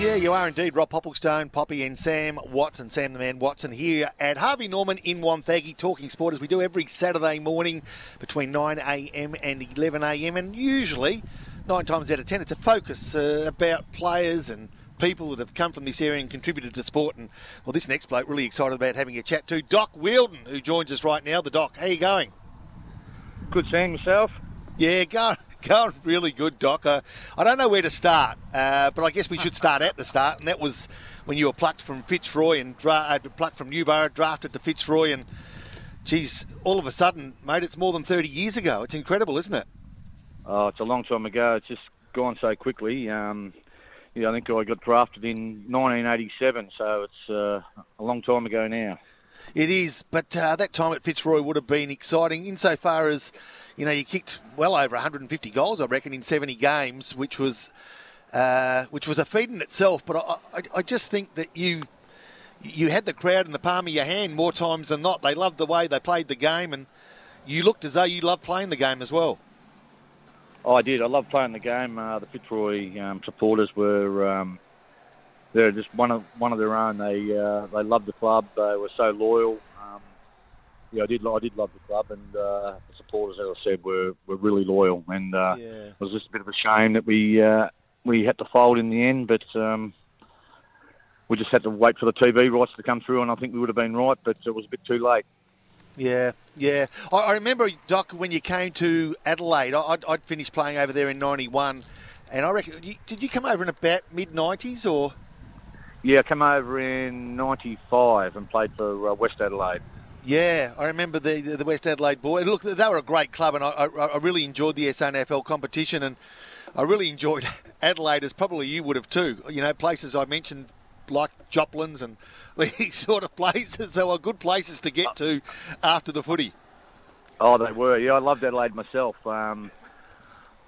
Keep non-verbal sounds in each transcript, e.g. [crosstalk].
Yeah, you are indeed. Rob Popplestone, Poppy, and Sam Watson, Sam the Man Watson here at Harvey Norman in Wonthaggi, talking sport as we do every Saturday morning between 9am and 11am. And usually, nine times out of ten, it's a focus uh, about players and people that have come from this area and contributed to sport. And well, this next bloke really excited about having a chat to Doc Wheildon, who joins us right now. The Doc, how you going? Good, Sam. Yourself? Yeah, go. [laughs] Going really good, Doc. Uh, I don't know where to start, uh, but I guess we should start at the start, and that was when you were plucked from Fitzroy and dra- uh, plucked from Newborough, drafted to Fitzroy, and geez, all of a sudden, mate, it's more than 30 years ago. It's incredible, isn't it? Oh, it's a long time ago. It's just gone so quickly. Um, yeah, I think I got drafted in 1987, so it's uh, a long time ago now. It is, but uh, that time at Fitzroy would have been exciting insofar as, you know, you kicked well over 150 goals, I reckon, in 70 games, which was uh, which was a feat in itself. But I, I, I just think that you you had the crowd in the palm of your hand more times than not. They loved the way they played the game, and you looked as though you loved playing the game as well. Oh, I did. I loved playing the game. Uh, the Fitzroy um, supporters were um, they're just one of one of their own. They uh, they loved the club. They were so loyal. Yeah, I did. I did love the club, and uh, the supporters, as I said, were, were really loyal. And uh, Yeah. it was just a bit of a shame that we uh, we had to fold in the end, but. Um, we just had to wait for the TV rights to come through, and I think we would have been right, but it was a bit too late. Yeah, yeah. I, I remember, Doc, when you came to Adelaide, I, I'd, I'd finished playing over there in '91, and I reckon you, did you come over in about mid '90s or? Yeah, I came over in '95 and played for uh, West Adelaide. Yeah, I remember the the West Adelaide boys. Look, they were a great club, and I, I, I really enjoyed the SANFL competition, and I really enjoyed [laughs] Adelaide as probably you would have too. You know, places I mentioned like Joplin's and [laughs] these sort of places. They were good places to get to after the footy. Oh, they were. Yeah, I loved Adelaide myself. Um,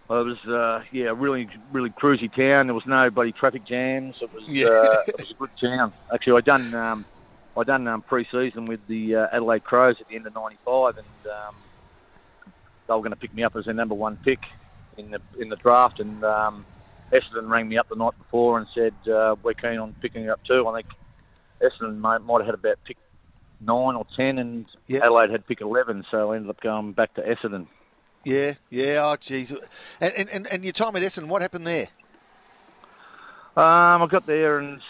it was, uh, yeah, really, really cruisy town. There was nobody traffic jams. It was, Yeah. uh, it was a good town. Actually, I done, um, I done um, pre-season with the uh, Adelaide Crows at the end of '95, and um, they were going to pick me up as their number one pick in the in the draft. And um, Essendon rang me up the night before and said uh, we're keen on picking you up too. I think Essendon might, might have had about pick nine or ten, and Yep. Adelaide had pick eleven, so I ended up going back to Essendon. Yeah, yeah. Oh, jeez. And, and, and, and your time at Essendon, what happened there? Um, I got there and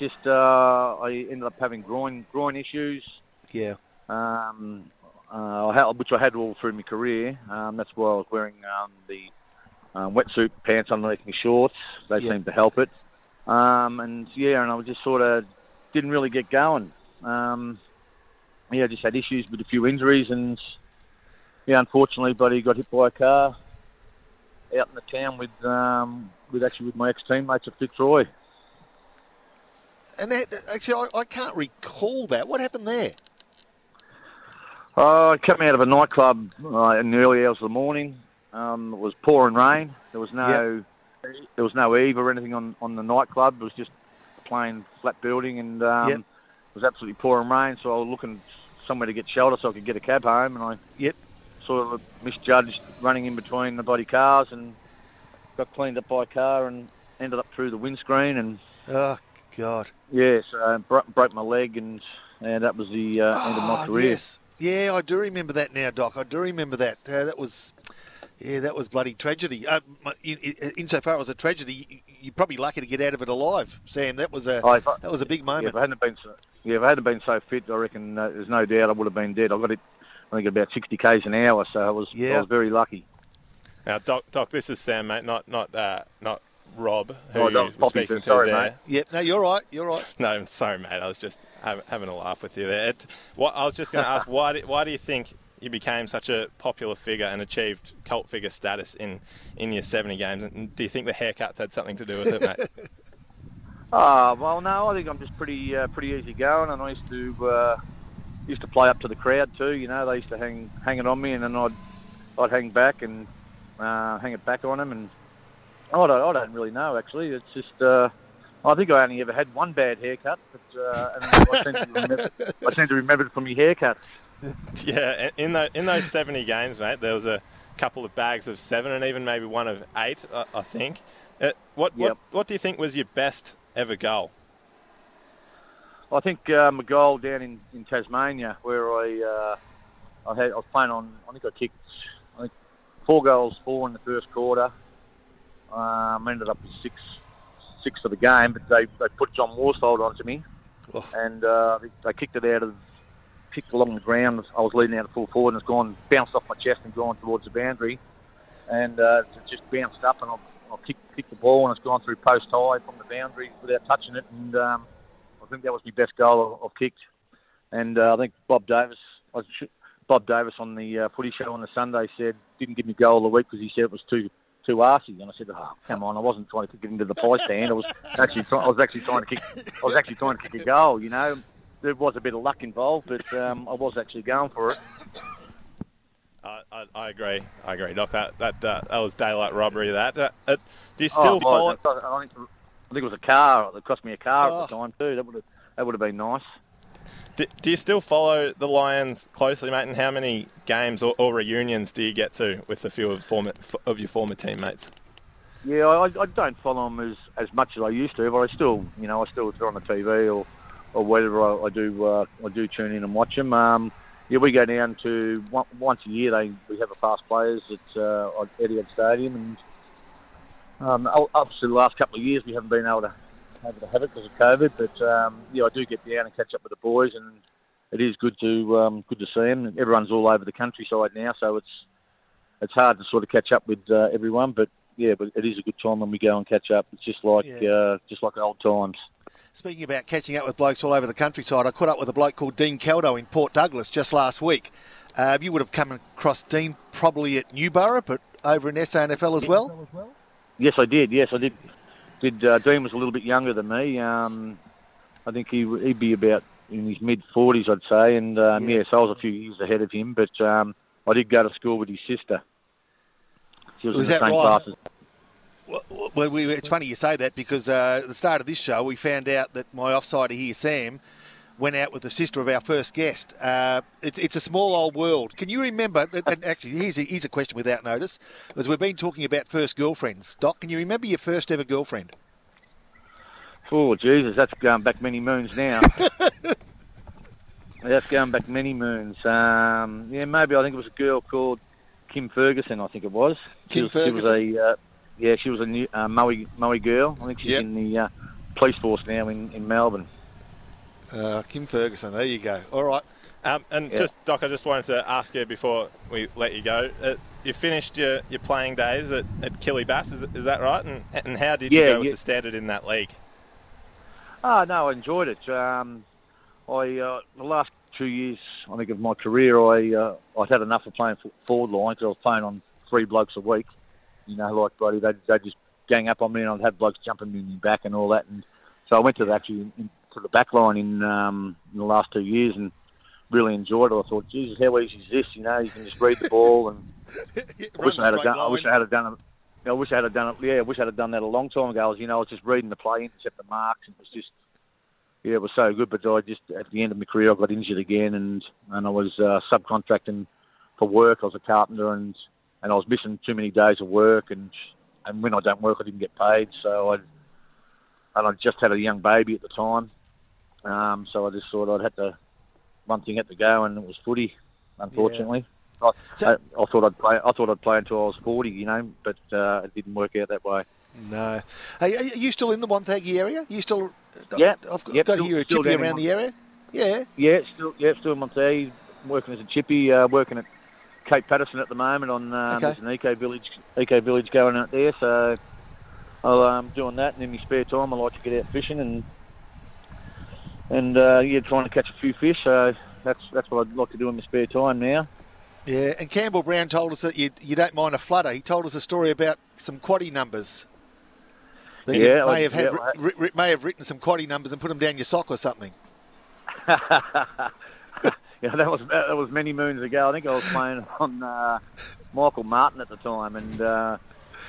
just uh, I ended up having groin groin issues, Yeah, um, uh, I had- which I had all through my career. Um, that's why I was wearing um, the um, wetsuit pants underneath my shorts. They Yeah. seemed to help it. Um, and yeah, and I was just sort of didn't really get going. Um, yeah, I just had issues with a few injuries, and yeah, unfortunately, buddy got hit by a car out in the town with um, with actually with my ex teammates at Fitzroy. And that, actually, I, I can't recall that. What happened there? Uh, I came out of a nightclub uh, in the early hours of the morning. Um, it was pouring rain. There was no there was no eve or anything on, on the nightclub. It was just a plain flat building, and um, Yep. it was absolutely pouring rain. So I was looking somewhere to get shelter so I could get a cab home, and I Yep. sort of misjudged running in between the body cars and got cleaned up by a car and ended up through the windscreen and Oh God. yeah, so I bro- broke my leg and and that was the uh, end of my Oh, career. Yes. Yeah, I do remember that now, Doc. I do remember that. Uh, that was, yeah, that was bloody tragedy. Uh, my- in, in, insofar as it was a tragedy, you- you're probably lucky to get out of it alive, Sam. That was a Oh, if I- that was a big Yeah, moment. if I hadn't been so, yeah, if I hadn't been so fit, I reckon uh, there's no doubt I would have been dead. I got it, I think about 60 k's an hour, so I was Yeah. I was very lucky. Now, Doc, Doc, this is Sam, mate, not not uh, not Rob, who Oh, you Doc, were Poppy, speaking to sorry, there. mate. Yep. No, you're right. You're right. [laughs] No, I'm sorry, mate. I was just having, having a laugh with you there. It, what I was just going to ask, [laughs] why do, why do you think you became such a popular figure and achieved cult figure status in, in your 70 games? And do you think the haircuts had something to do with it, mate? Ah, [laughs] well, no, I think I'm just pretty uh, pretty easy going, and I used to uh, used to play up to the crowd too. You know, they used to hang hang it on me, and then I'd I'd hang back and uh, hang it back on them, and I don't I don't really know actually. It's just. Uh, I think I only ever had one bad haircut, but uh, and I seem to remember, I seem to remember it from your haircut. [laughs] yeah, in, the, in those 70 games, mate, there was a couple of bags of seven and even maybe one of eight, I, I think. Uh, what, Yep. what what do you think was your best ever goal? I think um, a goal down in, in Tasmania where I uh, I had I was playing on. I think I kicked I think four goals, four in the first quarter. Um, ended up with six six for the game, but they, they put John Worsfold onto me, Oh. and uh, they, they kicked it out of kicked along the ground. I was leading out of full forward, and it's gone bounced off my chest and gone towards the boundary, and uh, it just bounced up, and I've, I've kicked, kicked the ball, and it's gone through post high from the boundary without touching it, and um, I think that was my best goal I've- kicked. And uh, I think Bob Davis, I Bob Davis on the uh, footy show on the Sunday said didn't give me goal of the week because he said it was too too arsey. And I said, oh, come on, I wasn't trying to kick it into the pie stand. I was actually try- I was actually trying to kick I was actually trying to kick a goal. You know, there was a bit of luck involved, but um, I was actually going for it. I, I, I agree. I agree, Doc. That that uh, that was daylight robbery. That uh, uh, do you Oh, still it follow? I think, I think it was a car. It cost me a car Oh. at the time too. That would have that would have been nice. Do, do you still follow the Lions closely, mate? And how many games or, or reunions do you get to with a few of, former, of your former teammates? Yeah, I, I don't follow them as, as much as I used to, but I still, you know, I still they're on the TV or or whatever, I, I do uh, I do tune in and watch them. Um, yeah, we go down to one, once a year. They we have a past players at uh, Etihad Stadium, and um, the last couple of years we haven't been able to able to have it because of COVID. But um, yeah, I do get down and catch up with the boys, and it is good to um, good to see them. Everyone's all over the countryside now, so it's it's hard to sort of catch up with uh, everyone, but yeah, but it is a good time when we go and catch up. It's just like Yeah. uh, just like old times. Speaking about catching up with blokes all over the countryside, I caught up with a bloke called Dean Caldo in Port Douglas just last week. Uh, you would have come across Dean probably at Newborough, but over in SANFL as well. Yes, I did. Yes, I did. Did uh, Dean was a little bit younger than me. Um, I think he he'd be about in his mid forties, I'd say. And um, Yeah. yes, I was a few years ahead of him. But um, I did go to school with his sister. She was, Was in the that same right? class as Well, well, we, it's funny you say that because uh, at the start of this show, we found out that my offsider here, Sam, went out with the sister of our first guest. Uh, it, it's a small old world. Can you remember? That, and actually, here's a, here's a question without notice, as we've been talking about first girlfriends. Doc, can you remember your first ever girlfriend? Oh, Jesus, that's going back many moons now. [laughs] that's going back many moons. Um, yeah, maybe I think it was a girl called Kim Ferguson. I think it was. Kim she was, She was a uh, yeah, she was a new uh, Moe Moe girl. I think she's Yep. in the uh, police force now in, in Melbourne. Uh, Kim Ferguson. There you go. All right. Um, and Yeah. just Doc, I just wanted to ask you before we let you go. Uh, you finished your, your playing days at, at is, is that right? And and how did you Yeah, go with yeah. the standard in that league? Ah, no, I enjoyed it. Um, I uh, the last two years, I think of my career, I uh, I'd had enough of playing for- forward line because I was playing on three blokes a week. You know, like bloody, they they just gang up on me, and I'd have blokes jumping me in my back and all that. And so I went to the actually to the back line in um, in the last two years and really enjoyed it. I thought, Jesus, how easy is this? You know, you can just read the ball and [laughs] I wish I had done. I wish I had done it. I wish I had done it. Yeah, I wish I had done that a long time ago. I was, you know, I was just reading the play, intercept the marks, and it was just, yeah, it was so good. But I just at the end of my career, I got injured again, and and I was uh, subcontracting for work. I was a carpenter, and and I was missing too many days of work, and and when I don't work, I didn't get paid. So I and I just had a young baby at the time, um, so I just thought I'd had to one thing had to go, and it was footy. Unfortunately. I, So- I, I thought I'd play. I thought I'd play until I was forty, you know, but uh, it didn't work out that way. No. Hey, are you still in the Wonthaggi area? You still? Yeah. I've got, Yep, got to hear a chippy around the area. Yeah. Yeah, still, yeah, still in Monterey, working as a chippy, uh, working at Cape Paterson at the moment. On um, Okay. there's an eco village, eco village going out there, so I'm um, doing that. And in my spare time, I like to get out fishing and and uh, yeah, trying to catch a few fish. So that's that's what I'd like to do in my spare time now. Yeah. And Campbell Brown told us that you you don't mind a flutter. He told us a story about some quaddy numbers. That you Yeah, may I- have had, yeah, wri- I- wri- wri- may have written some quaddy numbers and put them down your sock or something. [laughs] Yeah, that was that was many moons ago. I think I was playing on uh, Michael Martin at the time, and uh,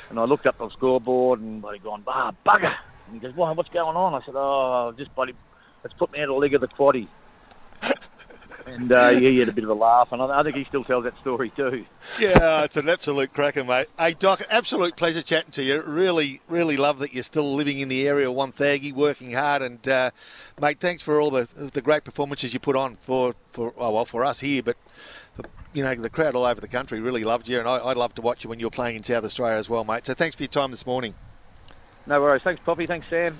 and I looked up the scoreboard and bloody gone, ah, bugger. And he goes, why, what's going on? I said, oh, just bloody, let's put me out of the leg of the quaddy. [laughs] and uh, yeah, he had a bit of a laugh, and I, I think he still tells that story too. Yeah, it's an absolute cracker, mate. Hey, Doc, absolute pleasure chatting to you. Really, really love that you're still living in the area of Wonthaggi, working hard, and uh, mate, thanks for all the the great performances you put on for for oh, well for us here, but. For, you know, the crowd all over the country really loved you, and I, I loved to watch you when you were playing in South Australia as well, mate. So thanks for your time this morning. No worries. Thanks, Poppy. Thanks, Sam.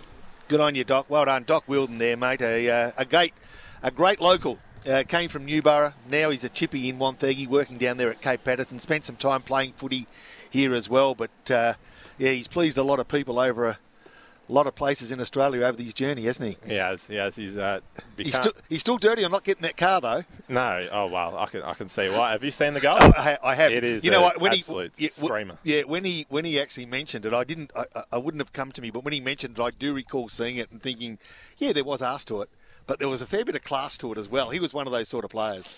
Good on you, Doc. Well done, Doc Wheildon there, mate. A, uh, a great, a great local. Uh, came from Newborough. Now he's a chippy in Wonthaggi, working down there at Cape Paterson. Spent some time playing footy here as well. But uh, yeah, he's pleased a lot of people over a lot of places in Australia over his journey, hasn't he? He has. He has. He's uh, He's still, he's still dirty on not getting that car though. no. Oh wow. I can I can see why. Have you seen the goal? I, I have. It is You know a what? When absolute he, screamer. yeah, when he when he actually mentioned it, I didn't. I, I- I wouldn't have come to me, but when he mentioned it, I do recall seeing it and thinking, yeah, there was arse to it, but there was a fair bit of class to it as well. He was one of those sort of players.